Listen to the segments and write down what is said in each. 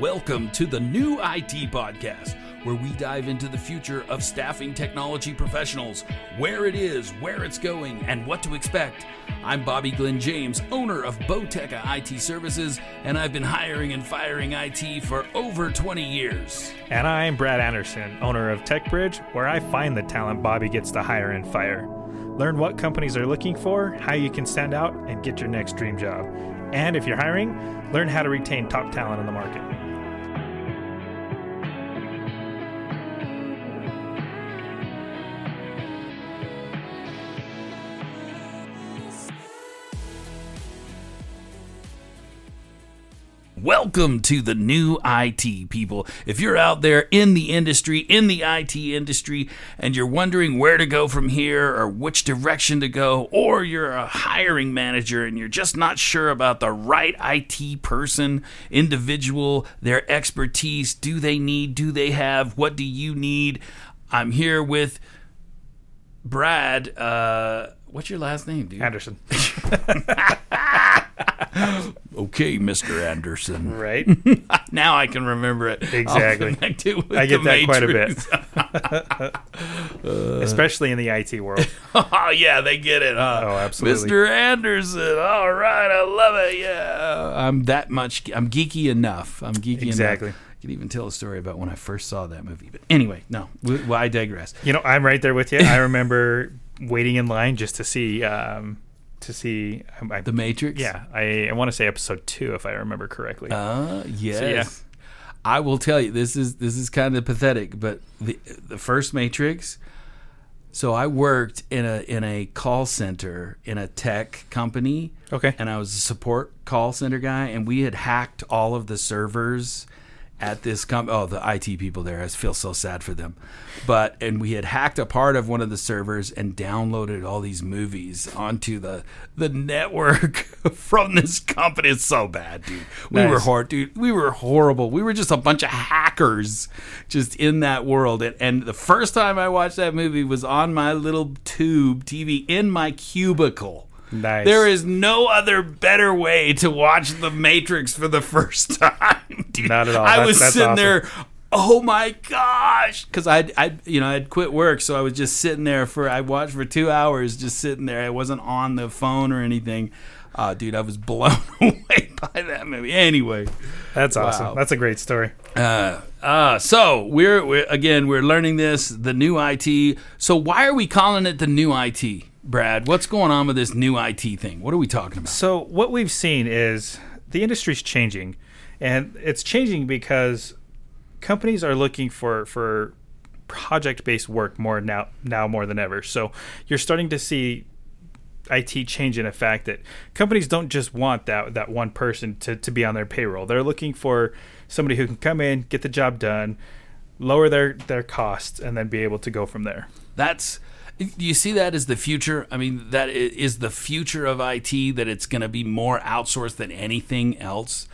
Welcome to the new IT podcast, where we dive into the future of staffing technology professionals, where it is, where it's going, and what to expect. I'm Bobby Glen James, owner of BoTecha IT Services, and I've been hiring and firing IT for over 20 years. And I'm Brad Anderson, owner of TechBridge, where I find the talent Bobby gets to hire and fire. Learn what companies are looking for, how you can stand out, and get your next dream job. And if you're hiring, learn how to retain top talent in the market. Welcome to the new IT, people. If you're out there in the industry, in the IT industry, and you're wondering where to go from here or which direction to go, or you're a hiring manager and you're just not sure about the right IT person, individual, their expertise, do they need, do they have, what do you need? I'm here with Brad. Uh, what's your last name, dude? Anderson. Okay, Mr. Anderson. Right? now I can remember it. Exactly. It I get that quite a Matrix. Especially in the IT world. oh yeah, they get it. Huh? Oh, absolutely. Mr. Anderson. All right, I love it. Yeah, I'm that much. I'm geeky enough. I'm geeky Exactly. enough. I could even tell a story about when I first saw that movie. But anyway, no, well, I digress. You know, I'm right there with you. I remember waiting in line just to see, um, to see. I, I- The Matrix. yeah, I, I want to say episode two, if I remember correctly. Uh, yes. yeah. I will tell you this is this is kind of pathetic, but the the first Matrix. So I worked in a in a call center in a tech company. Okay. And I was a support call center guy, and we had hacked all of the servers at this company. Oh, the IT people there. I feel so sad for them. But and we had hacked a part of one of the servers and downloaded all these movies onto the the network from this company. It's so bad, dude. We were Nice. hor- dude. We were horrible. We were just a bunch of hackers just in that world. And, and the first time I watched that movie was on my little tube TV in my cubicle. Nice. There is no other better way to watch The Matrix for the first time. Dude. Not at all. I That's- was that's sitting awesome. there. Oh my gosh! Because I, I, you know, I'd quit work, so I was just sitting there for. I watched for two hours, just sitting there. I wasn't on the phone or anything. Uh, dude, I was blown away by that movie. Anyway, That's Wow. awesome. That's a great story. uh, uh, so we're, we're again we're learning this the new IT. So why are we calling it the new IT, Brad? What's going on with this new IT thing? What are we talking about? So what we've seen is the industry's changing, and it's changing because companies are looking for for project-based work more now now more than ever. So you're starting to see IT change in a fact that companies don't just want that that one person to, to be on their payroll. They're looking for somebody who can come in, get the job done, lower their their costs, and then be able to go from there. That's do you see that as the future? I mean, that is the future of IT. That it's going to be more outsourced than anything else.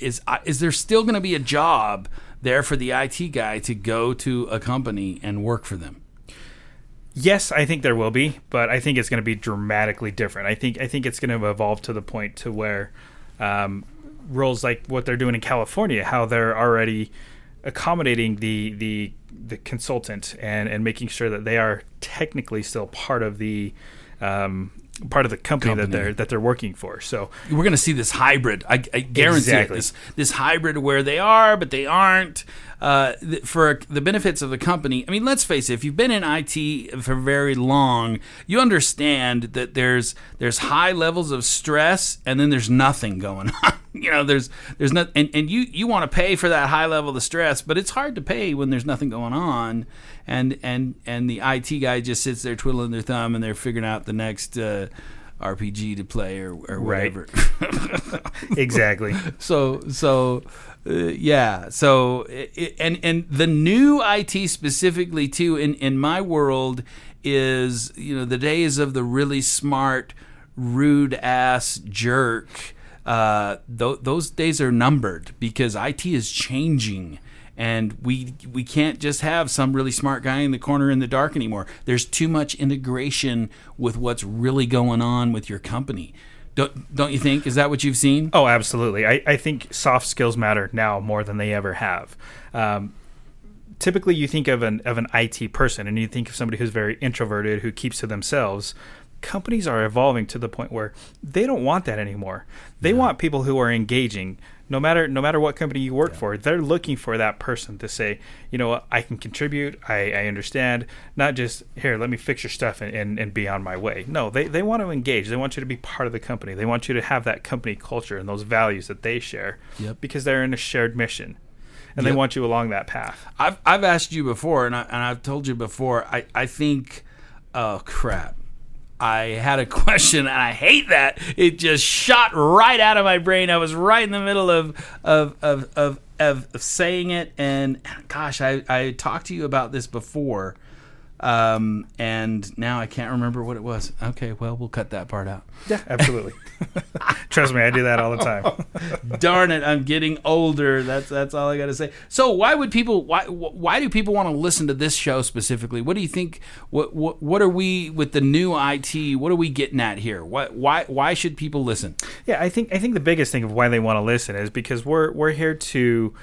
Is is there still going to be a job there for the IT guy to go to a company and work for them? Yes, I think there will be, but I think it's going to be dramatically different. I think I think it's going to evolve to the point to where um, roles like what they're doing in California, how they're already accommodating the the the consultant and and making sure that they are technically still part of the um, part of the company, that they're that they're working for. So we're going to see this hybrid. I, I guarantee Exactly. it. This this hybrid where they are, but they aren't. Uh, th- for the benefits of the company. I mean, let's face it. If you've been in IT for very long, you understand that there's there's high levels of stress, and then there's nothing going on. you know, there's there's not, and, and you you want to pay for that high level of stress, but it's hard to pay when there's nothing going on. And and and the IT guy just sits there twiddling their thumb, and they're figuring out the next. Uh, RPG to play or, or Right. whatever. exactly. so so uh, yeah so i and and the new IT specifically too in in my world is you know the days of the really smart rude ass jerk uh, th- those days are numbered because IT is changing and we we can't just have some really smart guy in the corner in the dark anymore. There's too much integration with what's really going on with your company. Don't don't you think? Is that what you've seen? Oh, absolutely. I, I think soft skills matter now more than they ever have. Um, typically, you think of an of an IT person, and you think of somebody who's very introverted, who keeps to themselves. Companies are evolving to the point where they don't want that anymore. They want people who are engaging. No matter no matter what company you work for, they're looking for that person to say, you know I can contribute. I, I understand. Not just here, let me fix your stuff and, and, and be on my way. No, they, they want to engage. They want you to be part of the company. They want you to have that company culture and those values that they share Yep. because they're in a shared mission and they want you along that path. I've I've asked you before, and I and I've told you before. I I think, oh crap. I had a question, and I hate that. It just shot right out of my brain. I was right in the middle of of of of, of, saying it, and gosh, I I talked to you about this before, um, and now I can't remember what it was. Okay, well, we'll cut that part out. Yeah, absolutely. Trust me, I do that all the time. Darn it, I'm getting older. That's that's all I got to say. So why would people why why do people want to listen to this show specifically? What do you think what what what are we with the new IT? What are we getting at here? Why why why should people listen? Yeah, I think I think the biggest thing of why they want to listen is because we're we're here to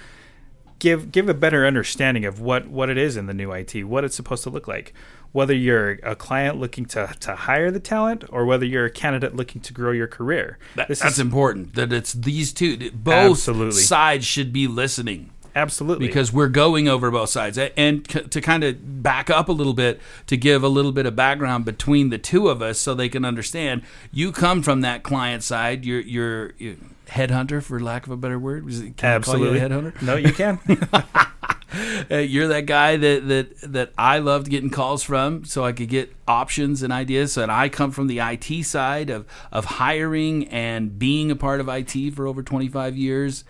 give give a better understanding of what what it is in the new IT, what it's supposed to look like. Whether you're a client looking to, to hire the talent or whether you're a candidate looking to grow your career. That- that's is important that it's these two both Absolutely. sides should be listening. absolutely because we're going over both sides and c- to kind of back up a little bit to give a little bit of background between the two of us so they can understand you come from that client side you're you're, you're headhunter for lack of a better word can I call you a absolutely headhunter No, you can. uh, you're that guy that, that that I loved getting calls from, so I could get options and ideas. So, and I come from the IT side of of hiring and being a part of IT for over 25 years.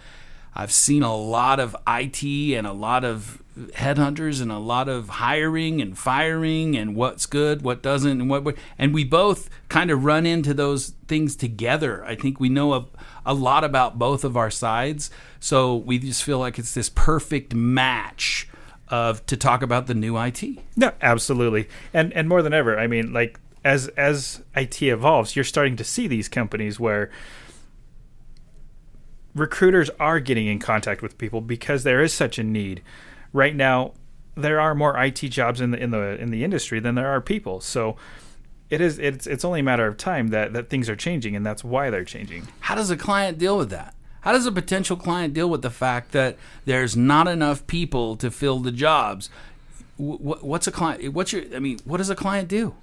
I've seen a lot of IT and a lot of headhunters and a lot of hiring and firing and what's good, what doesn't, and what. And we both kind of run into those things together. I think we know a, a lot about both of our sides, so we just feel like it's this perfect match of to talk about the new IT. No, absolutely, and and more than ever, I mean, like as as IT evolves, you're starting to see these companies where recruiters are getting in contact with people because there is such a need. Right now, there are more IT jobs in the in the in the industry than there are people. So it is it's it's only a matter of time that that things are changing, and that's why they're changing. How does a client deal with that? How does a potential client deal with the fact that there's not enough people to fill the jobs? Wh- wh- What's a client? What's your? I mean, what does a client do?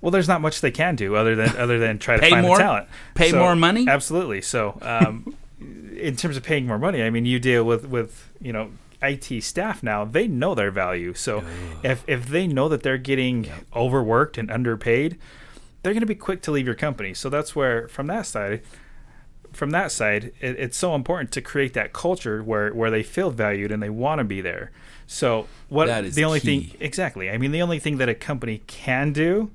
Well, there's not much they can do other than other than try to find more? the talent. Pay more money? Absolutely. So, um, in terms of paying more money, I mean, you deal with with you know IT staff now. They know their value. So, if if they know that they're getting overworked and underpaid, they're going to be quick to leave your company. So that's where from that side. From that side, it, it's so important to create that culture where, where they feel valued and they want to be there. So what the only key. thing exactly? I mean, the only thing that a company can do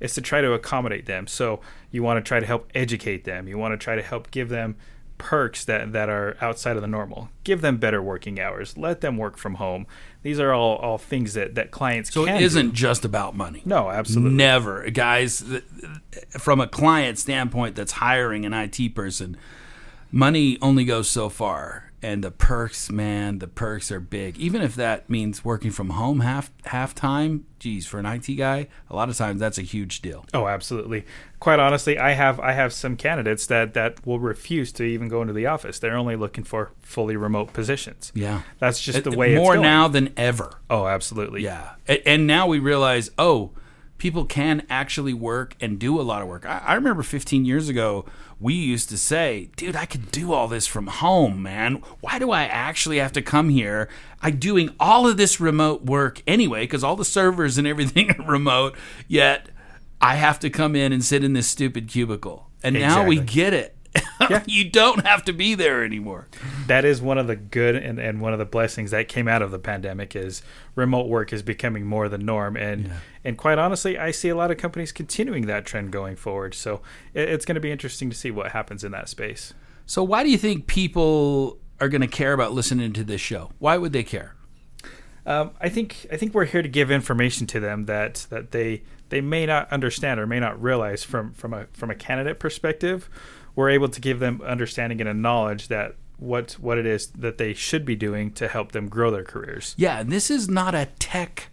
is to try to accommodate them. So you want to try to help educate them. You want to try to help give them perks that, that are outside of the normal. Give them better working hours. Let them work from home. These are all, all things that, that clients So it do. isn't just about money. No, absolutely. Never, guys. From a client standpoint, that's hiring an IT person, money only goes so far, and the perks, man, the perks are big. Even if that means working from home half half time. Geez, for an IT guy, a lot of times that's a huge deal. Oh, absolutely. Quite honestly, I have I have some candidates that, that will refuse to even go into the office. They're only looking for fully remote positions. Yeah, That's just the It- way it's more now than ever. Oh, absolutely. Yeah, and now we realize, oh, people can actually work and do a lot of work. I, I remember 15 years ago, we used to say, "Dude, I could do all this from home, man. Why do I actually have to come here? I'm doing all of this remote work anyway because all the servers and everything are remote. Yet I have to come in and sit in this stupid cubicle." And now we get it. you don't have to be there anymore. that is one of the good and, and one of the blessings that came out of the pandemic is remote work is becoming more the norm and and quite honestly i see a lot of companies continuing that trend going forward so it, it's going to be interesting to see what happens in that space So why do you think people are going to care about listening to this show? Why would they care? um, I think I think we're here to give information to them that that they they may not understand or may not realize from from a from a candidate perspective, we're able to give them understanding and a knowledge that what what it is that they should be doing to help them grow their careers. Yeah, and this is not a tech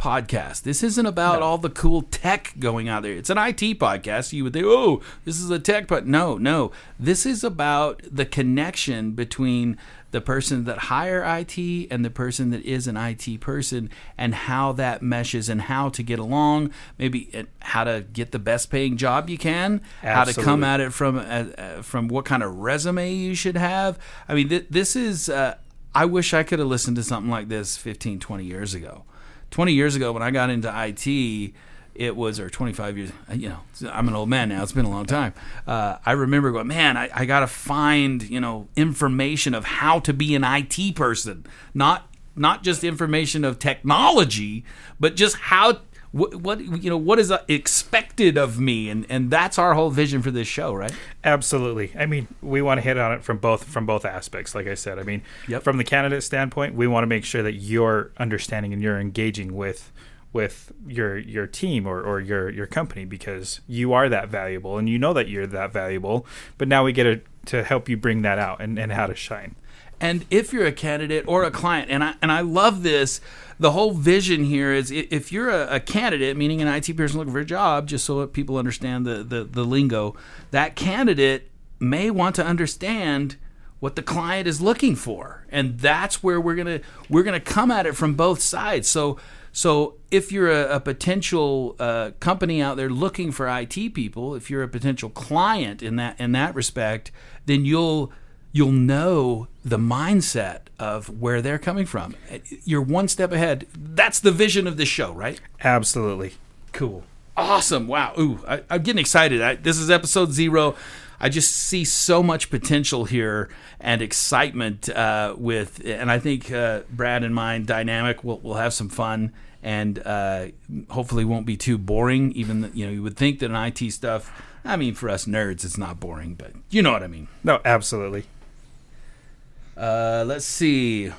podcast. This isn't about No. all the cool tech going out there. It's an IT podcast. You would think, oh, this is a tech, but no, no. This is about the connection between the person that hire IT and the person that is an IT person and how that meshes and how to get along, maybe how to get the best paying job you can, how to come at it from uh, uh, from what kind of resume you should have. I mean, th- this is uh, I wish I could have listened to something like this 15, 20 years ago. 20 years ago when I got into IT, it was, or 25 years, you know, I'm an old man now. It's been a long time. Uh, I remember going, man, I, I got to find, you know, information of how to be an IT person, not not just information of technology, but just how what, what you know what is uh, expected of me and and that's our whole vision for this show right Absolutely. I mean, we want to hit on it from both from both aspects. Like I said, I mean, Yep. from the candidate standpoint, we want to make sure that you're understanding and you're engaging with with your your team or, or your your company because you are that valuable and you know that you're that valuable. But now we get to to help you bring that out and, and how to shine. And if you're a candidate or a client, and I and I love this, the whole vision here is if you're a, a candidate, meaning an IT person looking for a job, just so that people understand the, the, the lingo, that candidate may want to understand what the client is looking for. And that's where we're gonna we're gonna come at it from both sides. So so if you're a, a potential uh, company out there looking for IT people, if you're a potential client in that in that respect, then you'll you'll know the mindset of where they're coming from. You're one step ahead. That's the vision of this show, right? Absolutely. Cool. Awesome. Wow. Ooh, I, I'm getting excited. I, this is episode zero. I just see so much potential here and excitement uh, with, and I think uh, Brad and mine dynamic. We'll, we'll have some fun and uh, hopefully won't be too boring. Even th- you know, you would think that an IT stuff. I mean, for us nerds, it's not boring, but you know what I mean. No, absolutely. Uh, let's see.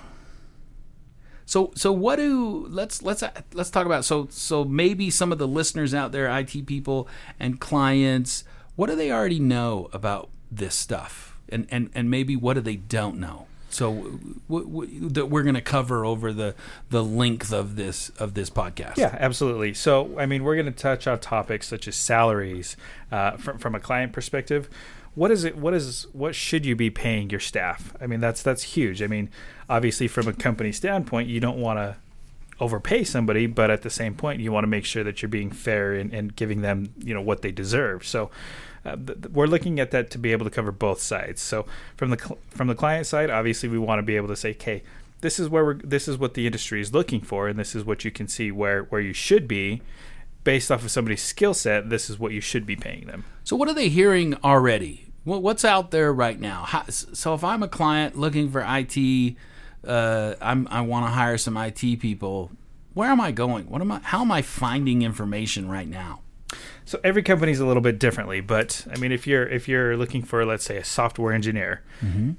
So so what do let's let's let's talk about so so maybe some of the listeners out there, IT people and clients, what do they already know about this stuff, and and and maybe what do they don't know? So w- w- that we're going to cover over the the length of this of this podcast. Yeah, absolutely. So, I mean, we're going to touch on topics such as salaries uh, from from a client perspective. What is it? What is what should you be paying your staff? I mean, that's that's huge. I mean, obviously, from a company standpoint, you don't want to overpay somebody, but at the same point, you want to make sure that you're being fair and, and giving them, you know, what they deserve. So, uh, th- we're looking at that to be able to cover both sides. So, from the cl- from the client side, obviously, we want to be able to say, "Okay, this is where we're, this is what the industry is looking for, and this is what you can see where where you should be." Based off of somebody's skill set, this is what you should be paying them. So what are they hearing already? What's out there right now? How, so if I'm a client looking for IT, uh, I'm, I want to hire some IT people. Where am I going? What am I? How am I finding information right now? So every company's a little bit differently, but I mean, if you're if you're looking for, let's say, a software engineer,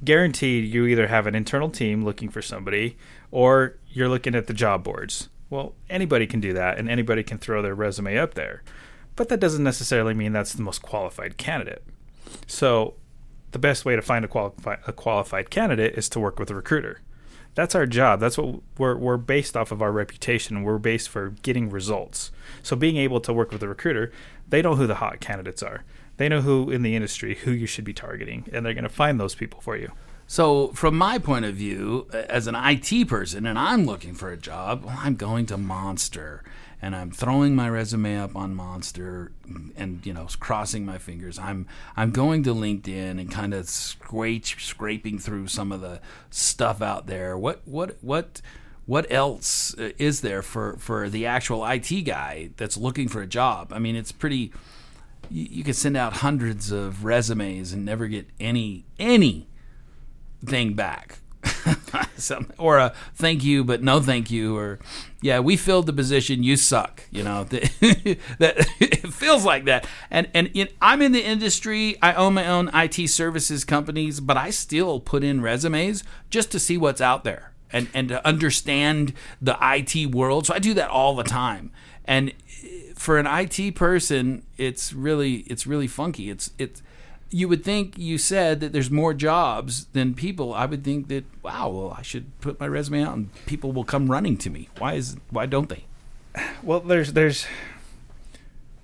guaranteed you either have an internal team looking for somebody, or you're looking at the job boards. Well, anybody can do that, and anybody can throw their resume up there, but that doesn't necessarily mean that's the most qualified candidate. So, the best way to find a, qualifi- a qualified candidate is to work with a recruiter. That's our job. That's what we're, we're based off of our reputation. We're based for getting results. So being able to work with a recruiter, they know who the hot candidates are. They know who in the industry who you should be targeting, and they're going to find those people for you. So, from my point of view, as an IT person, and I'm looking for a job, well, I'm going to Monster, and I'm throwing my resume up on Monster, and you know, crossing my fingers. I'm I'm going to LinkedIn and kind of scrape, scraping through some of the stuff out there. What what what what else uh, is there for for the actual IT guy that's looking for a job? I mean, it's pretty. You, you could send out hundreds of resumes and never get any any thing back. Or a thank you, but no thank you, or yeah, we filled the position. You suck. You know that, it feels like that. And and in, I'm in the industry. I own my own IT services companies, but I still put in resumes just to see what's out there and and to understand the IT world. So I do that all the time. and eh, for an IT person, it's really it's really funky. It's it's you would think you said that there's more jobs than people. I would think that wow, well, I should put my resume out and people will come running to me. Why is why don't they? Well, there's there's.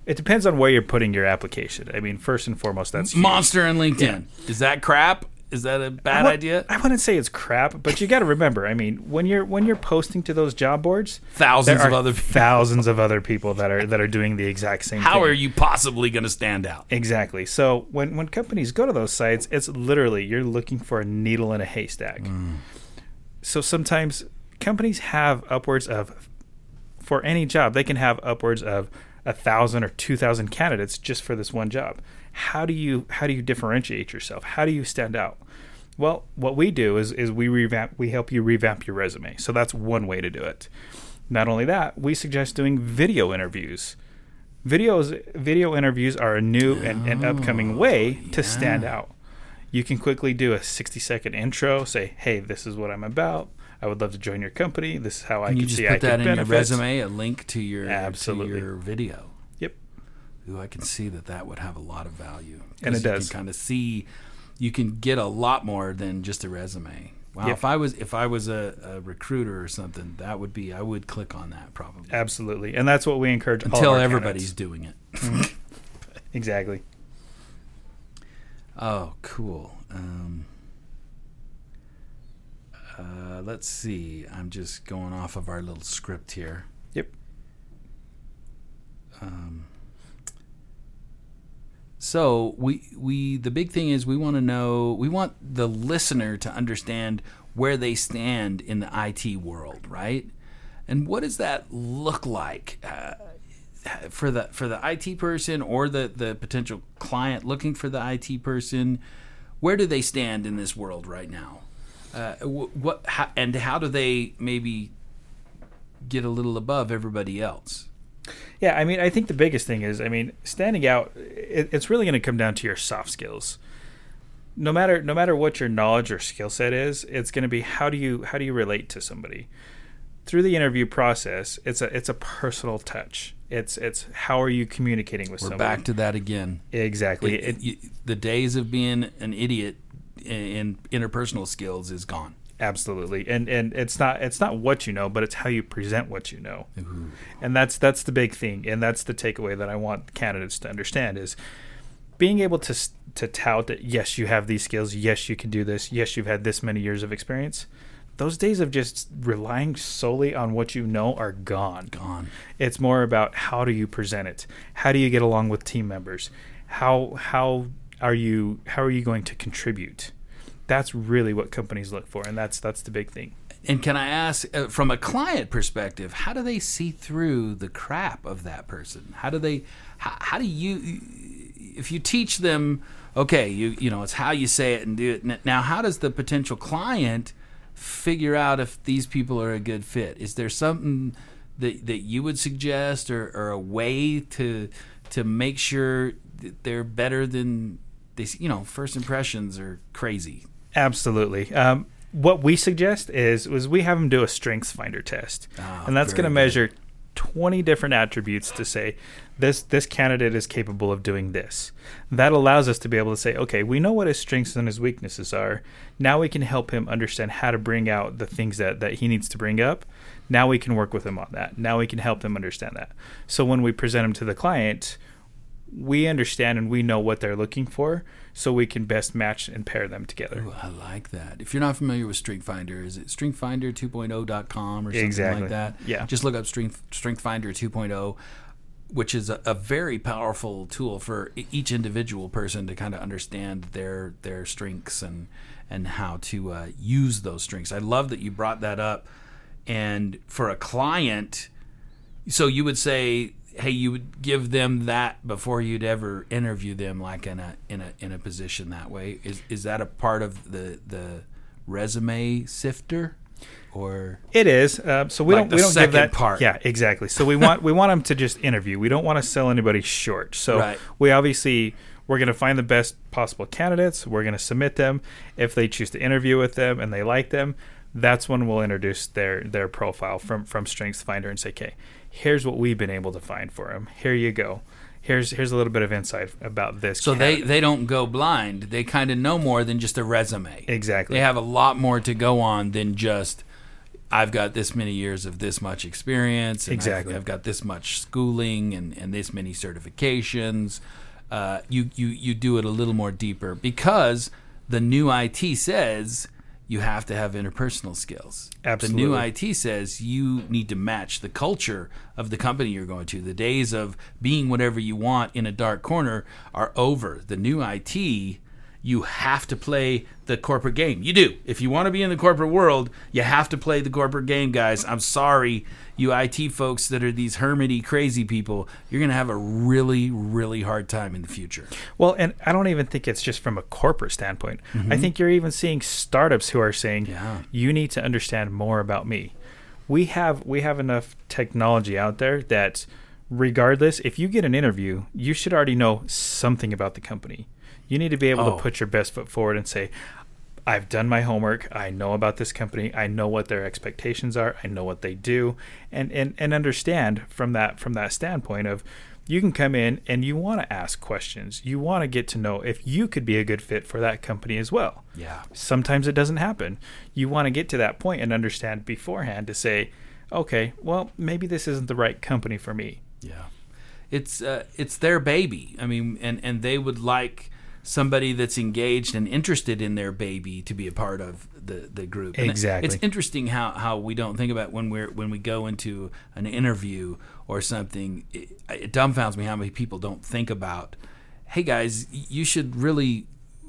It depends on where you're putting your application. I mean, first and foremost, that's huge. Monster and LinkedIn. Is that crap? Is that a bad I wou- idea? I wouldn't say it's crap, but you got to remember. I mean, when you're when you're posting to those job boards, Thousands of other people. thousands of other people that are that are doing the exact same. How thing. are you possibly going to stand out? Exactly. So when when companies go to those sites, it's literally you're looking for a needle in a haystack. Mm. So sometimes companies have upwards of for any job they can have upwards of a thousand or two thousand candidates just for this one job. How do you how do you differentiate yourself? How do you stand out? Well, what we do is is we revamp we help you revamp your resume. So that's one way to do it. Not only that, we suggest doing video interviews. Videos video interviews are a new and, and upcoming oh, way to stand out. You can quickly do a 60 second intro, say, "Hey, this is what I'm about. I would love to join your company. This is how I Can can you just see put I that can in your resume, a link to your Absolutely. to your video. Ooh, I can see that that would have a lot of value. And it does. can kind of see, you can get a lot more than just a resume. Wow, Yep. if I was if I was a, a recruiter or something, that would be I would click on that probably Absolutely. And that's what we encourage all until everybody's candidates. doing it. Exactly. Oh, cool. Um, uh, let's see. I'm just going off of our little script here. Yep. Um, so we we the big thing is we want to know we want the listener to understand where they stand in the IT world, right? And what does that look like uh, for the for the IT person or the the potential client looking for the IT person? Where do they stand in this world right now? Uh, what how, and how do they maybe get a little above everybody else? Yeah, I mean, I think the biggest thing is, I mean, standing out. It, it's really going to come down to your soft skills. No matter no matter what your knowledge or skill set is, it's going to be how do you how do you relate to somebody through the interview process. It's a it's a personal touch. It's it's how are you communicating with We're somebody? back to that again. exactly. It- It- you- the days of being an idiot in, in interpersonal skills is gone. Absolutely, and and it's not it's not what you know, but it's how you present what you know. and that's that's the big thing. And that's the takeaway that i want candidates to understand is being able to to tout that yes you have these skills. Yes you can do this. Yes you've had this many years of experience. Those days of just relying solely on what you know are gone. Gone. it's more about how do you present it? How do you get along with team members? How how are you how are you going to contribute that's really what companies look for and that's that's the big thing And can I ask, uh, from a client perspective, how do they see through the crap of that person? How do they? How, how do you? If you teach them, okay, you you know, it's how you say it and do it. Now, how does the potential client figure out if these people are a good fit? Is there something that that you would suggest, or, or a way to to make sure that they're better than they? You know, first impressions are crazy. Absolutely. Um, what we suggest is was we have them do a strengths finder test, Ah, and that's going to measure twenty different attributes to say this this candidate is capable of doing this. That allows us to be able to say, okay, we know what his strengths and his weaknesses are. Now we can help him understand how to bring out the things that that he needs to bring up. Now we can work with him on that. Now we can help them understand that. So when we present them to the client, we understand and we know what they're looking for, so we can best match and pair them together. Ooh, I like that. If you're not familiar with Strength Finder, is it strengthfinder2.0.com or something Exactly. like that? Yeah. Just look up Strength Strength Finder 2.0, which is a, a very powerful tool for each individual person to kind of understand their their strengths and and how to uh, use those strengths. I love that you brought that up. And for a client, so you would say, hey, you would give them that before you'd ever interview them, like in a in a in a position that way. Is is that a part of the the resume sifter, or It is. Uh, so we Like don't we don't give that part. Yeah, exactly. So we want we want them to just interview. We don't want to sell anybody short. So Right. we obviously we're going to find the best possible candidates. We're going to submit them. If they choose to interview with them and they like them, that's when we'll introduce their their profile from from StrengthsFinder and say, "Okay, here's what we've been able to find for him. Here you go. Here's here's a little bit of insight about this." So they they don't go blind. They kind of know more than just a resume. exactly They have a lot more to go on than just I've got this many years of this much experience. And I've- Exactly. I've, got this much schooling and, and this many certifications. Uh, you, you you do it a little more deeper because the new IT says you have to have interpersonal skills. Absolutely. The new IT says you need to match the culture of the company you're going to. The days of being whatever you want in a dark corner are over. The new IT, you have to play the corporate game. You do. If you want to be in the corporate world, you have to play the corporate game, guys. I'm sorry, you IT folks that are these hermity crazy people. You're going to have a really, really hard time in the future. Well, and I don't even think it's just from a corporate standpoint. I mm-hmm. think you're even seeing startups who are saying, Yeah. "You need to understand more about me." We have we have enough technology out there that regardless if you get an interview, you should already know something about the company. You need to be able Oh. to put your best foot forward and say, I've done my homework. I know about this company. I know what their expectations are. I know what they do, and and and understand from that from that standpoint of you can come in and you want to ask questions. You want to get to know if you could be a good fit for that company as well. Yeah. Sometimes it doesn't happen. You want to get to that point and understand beforehand to say, okay, well maybe this isn't the right company for me. Yeah, it's uh, it's their baby. I mean, and and they would like somebody that's engaged and interested in their baby to be a part of the the group. And Exactly. It's interesting how how we don't think about when we're when we go into an interview or something. It, it dumbfounds me how many people don't think about. Hey guys, you should really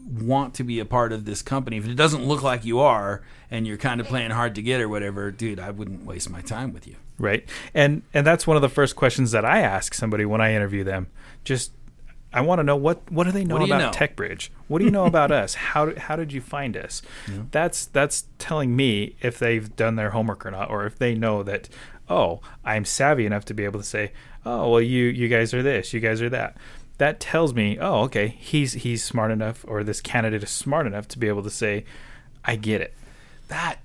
want to be a part of this company. If it doesn't look like you are, and you're kind of playing hard to get or whatever, dude, I wouldn't waste my time with you. right and and that's one of the first questions that i ask somebody when i interview them just i want to know what what do they know do about know? techbridge? What do you know about us? How how did you find us? That's that's telling me if they've done their homework or not or if they know that oh i'm savvy enough to be able to say oh well you you guys are this you guys are that. That tells me oh okay he's he's smart enough or this candidate is smart enough to be able to say i get it. That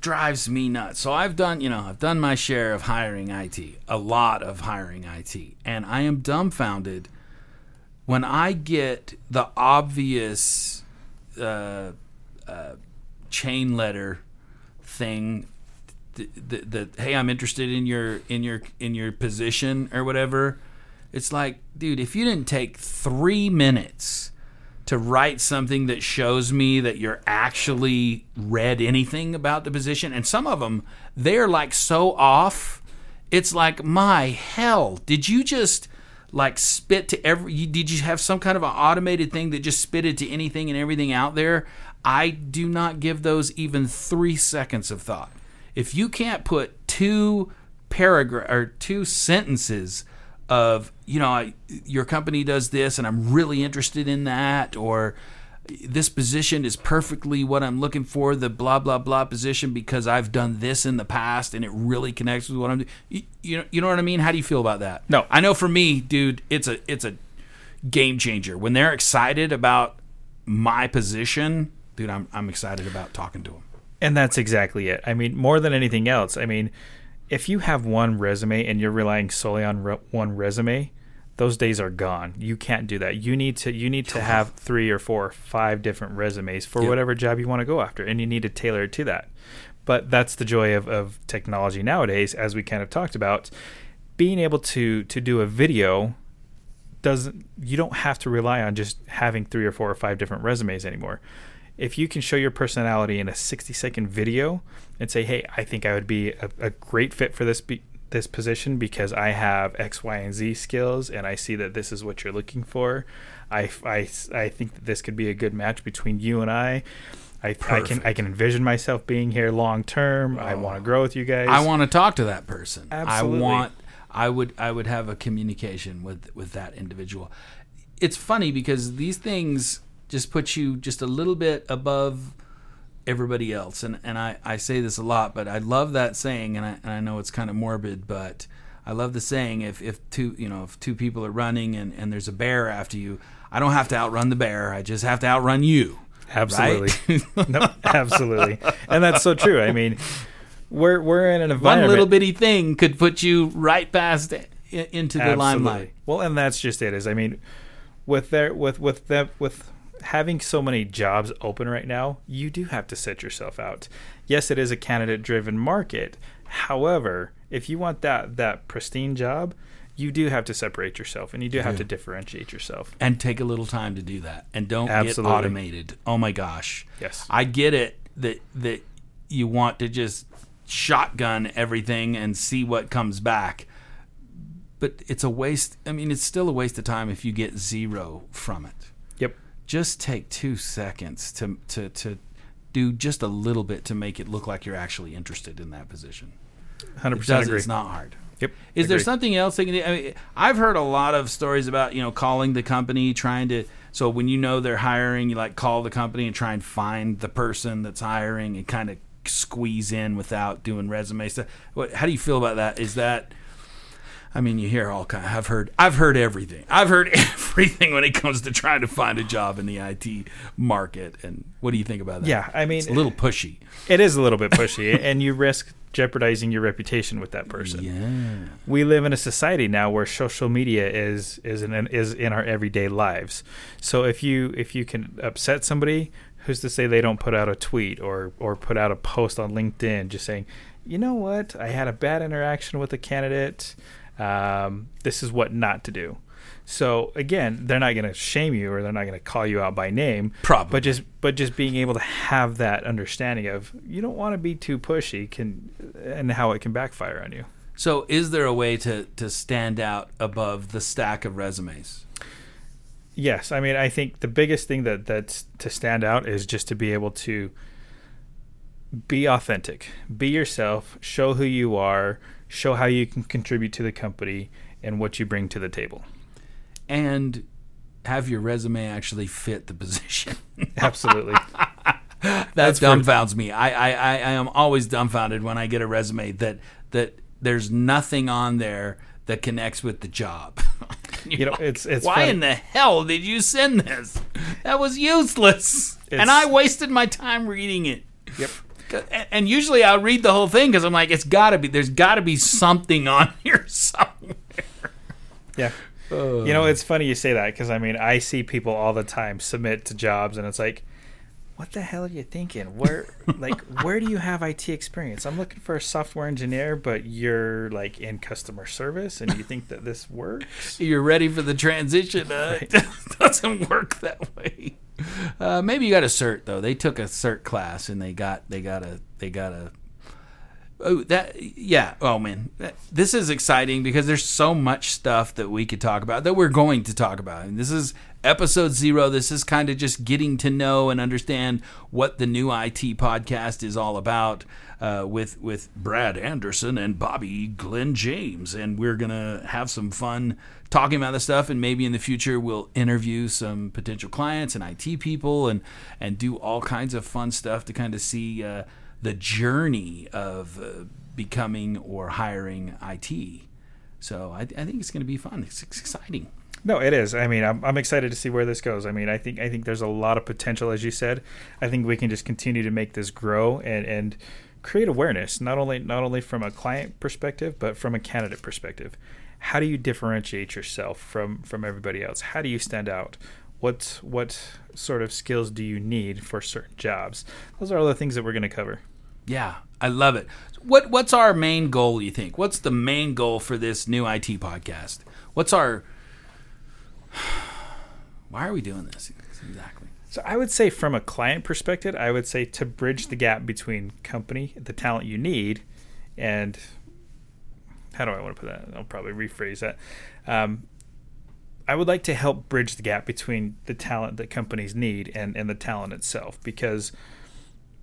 drives me nuts. So I've done, you know, I've done my share of hiring IT, a lot of hiring IT, and I am dumbfounded when I get the obvious uh, uh, chain letter thing that, hey, I'm interested in your in your in your position or whatever. It's like, dude, if you didn't take three minutes to write something that shows me that you're actually read anything about the position and some of them they're like so off it's like my hell did you just like spit to every you, did you have some kind of an automated thing that just spitted to anything and everything out there? I do not give those even three seconds of thought. If you can't put two paragraph or two sentences of you know I, your company does this and I'm really interested in that or this position is perfectly what I'm looking for the blah blah blah position because I've done this in the past and it really connects with what I'm doing you, you know you know what I mean how do you feel about that No. I know for me dude it's a it's a game changer when they're excited about my position dude I'm I'm excited about talking to them And that's exactly it. I mean, more than anything else, I mean, if you have one resume and you're relying solely on re- one resume, those days are gone. You can't do that. You need to you need to have three or four or five different resumes for Yep. whatever job you want to go after, and you need to tailor it to that. But that's the joy of, of technology nowadays, as we kind of talked about. Being able to to do a video doesn't you don't have to rely on just having three or four or five different resumes anymore. If you can show your personality in a 60 second video and say, "Hey, I think I would be a, a great fit for this be- this position because I have X, Y, and Z skills, and I see that this is what you're looking for. I, I, I think that this could be a good match between you and I. I, I can I can envision myself being here long term. I oh. want to grow with you guys. I want to talk to that person. Absolutely. I want. I would. I would have a communication with with that individual. It's funny because these things just put you just a little bit above everybody else, and and I I say this a lot, but I love that saying, and I and I know it's kind of morbid, but I love the saying if if two you know if two people are running and and there's a bear after you, I don't have to outrun the bear. I just have to outrun you. Absolutely. no, absolutely. And that's so true. I mean, we're we're in an environment. One little bitty thing could put you right past i- into the Absolutely. limelight. Well, and that's just it. Is I mean, with their with with them with having so many jobs open right now, you do have to set yourself out. Yes, it is a candidate driven market. However, if you want that that pristine job, you do have to separate yourself and you do have to differentiate yourself. and take a little time to do that and don't Absolutely. get automated oh my gosh Yes. i get it that that you want to just shotgun everything and see what comes back but it's a waste i mean it's still a waste of time if you get zero from it. Just take two seconds to to to do just a little bit to make it look like you're actually interested in that position Hundred it percent does agree. it's not hard Yep. is there something else they can do? I mean, I've heard a lot of stories about you know calling the company, trying to. So when you know they're hiring, you like call the company and try and find the person that's hiring and kind of squeeze in without doing resume stuff. What? How do you feel about that? Is that? I mean, you hear all kind. I've heard. I've heard everything. I've heard everything when it comes to trying to find a job in the IT market. And what do you think about that? Yeah, I mean, it's a little pushy. it is a little bit pushy, and you risk jeopardizing your reputation with that person. Yeah. we live in a society now where social media is is in is in our everyday lives. So if you if you can upset somebody, who's to say they don't put out a tweet or or put out a post on LinkedIn just saying, you know what, I had a bad interaction with a candidate. Um, this is what not to do. So again, they're not going to shame you or they're not going to call you out by name. Probably. But just but just being able to have that understanding of you don't want to be too pushy can and how it can backfire on you. So, is there a way to to stand out above the stack of resumes? Yes, I mean I think the biggest thing that that's to stand out is just to be able to be authentic, be yourself, show who you are, show how you can contribute to the company and what you bring to the table. and have your resume actually fit the position. Absolutely. that dumbfounds me. I, I, I, am always dumbfounded when I get a resume that that there's nothing on there that connects with the job. You know, it's it's Why funny. in the hell did you send this? That was useless, and I wasted my time reading it. Yep. And- usually I'll read the whole thing because I'm like, it's got to be. There's got to be something on here somewhere. Yeah. You know, it's funny you say that because I mean, I see people all the time submit to jobs, and it's like, what the hell are you thinking? Where, like, where do you have IT experience? I'm looking for a software engineer, but you're like in customer service, and you think that this works? you're ready for the transition. Uh, It doesn't work that way. Uh, maybe you got a cert though. They took a cert class and they got they got a they got a. Oh, that yeah. Oh man, this is exciting because there's so much stuff that we could talk about that we're going to talk about. And this is episode zero. This is kind of just getting to know and understand what the new IT podcast is all about uh, with with Brad Anderson and Bobby Glen James, and we're gonna have some fun talking about this stuff. And maybe in the future we'll interview some potential clients and IT people, and and do all kinds of fun stuff to kind of see uh, the journey of uh, becoming or hiring IT. So I, I think it's going to be fun. It's, it's exciting. No, it is. I mean, I'm, I'm excited to see where this goes. I mean, I think I think there's a lot of potential, as you said. I think we can just continue to make this grow and and create awareness, not only not only from a client perspective, but from a candidate perspective. How do you differentiate yourself from from everybody else? How do you stand out? What what sort of skills do you need for certain jobs? Those are all the things that we're going to cover. Yeah, I love it. What What's our main goal? You think? What's the main goal for this new IT podcast? What's our? Why are we doing this exactly? So I would say from a client perspective, I would say to bridge the gap between company, the talent you need, and how do I want to put that? I'll probably rephrase that. Um, I would like to help bridge the gap between the talent that companies need and, and the talent itself because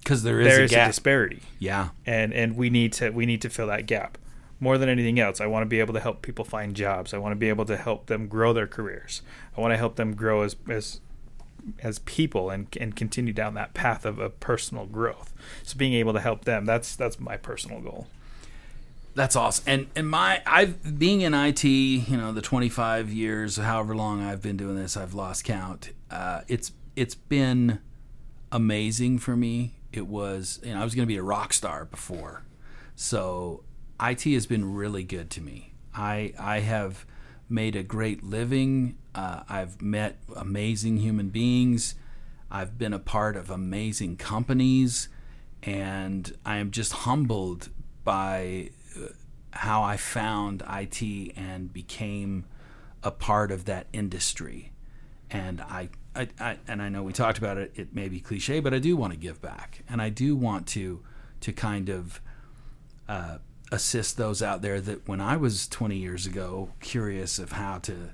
Because there is there a is a, disparity yeah, and and we need to we need to fill that gap more than anything else i want to be able to help people find jobs i want to be able to help them grow their careers i want to help them grow as as as people and and continue down that path of, of personal growth so being able to help them that's that's my personal goal that's awesome. And and my I've being in IT, you know, the 25 years, however long I've been doing this, I've lost count. Uh, it's it's been amazing for me. It was, you know, I was going to be a rock star before. So IT has been really good to me. I, I have made a great living. Uh, I've met amazing human beings. I've been a part of amazing companies. And I am just humbled by uh, how I found IT and became a part of that industry. And I, I, I, and I know we talked about it. It may be cliche, but I do want to give back, and I do want to to kind of uh, assist those out there that when I was 20 years ago, curious of how to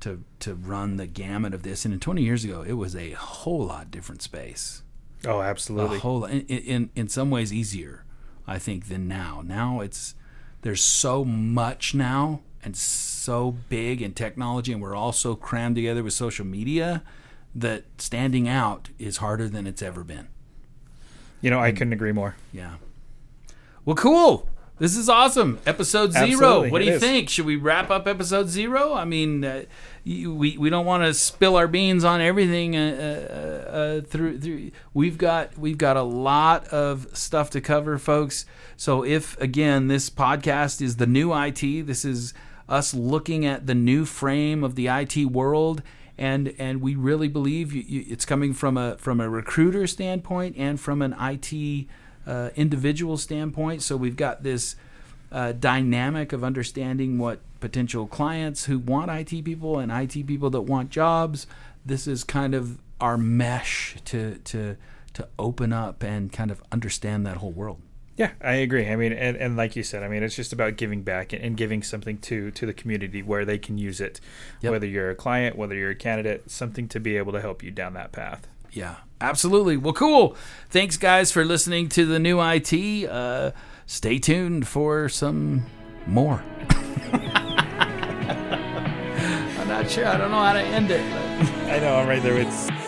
to to run the gamut of this, and in 20 years ago, it was a whole lot different space. Oh, absolutely. A whole in in, in some ways easier, I think, than now. Now it's there's so much now and so big in technology, and we're all so crammed together with social media that standing out is harder than it's ever been. You know, I hmm. couldn't agree more. Yeah. Well, cool. This is awesome. Episode zero. Absolutely, what do you is. think? Should we wrap up episode zero? I mean, uh, we we don't want to spill our beans on everything. Uh, uh, uh, through through we've got we've got a lot of stuff to cover, folks. So if again this podcast is the new IT, this is us looking at the new frame of the IT world. And, and we really believe you, you, it's coming from a from a recruiter standpoint and from an IT uh, individual standpoint. So we've got this uh, dynamic of understanding what potential clients who want IT people and IT people that want jobs. This is kind of our mesh to to to open up and kind of understand that whole world. Yeah, I agree. I mean, and, and like you said, I mean, it's just about giving back and, and giving something to to the community where they can use it. Yep. Whether you're a client, whether you're a candidate, something to be able to help you down that path. Yeah, absolutely. Well, cool. Thanks, guys, for listening to the new IT. Uh, stay tuned for some more. I'm not sure. I don't know how to end it. But. I know. I'm right there with.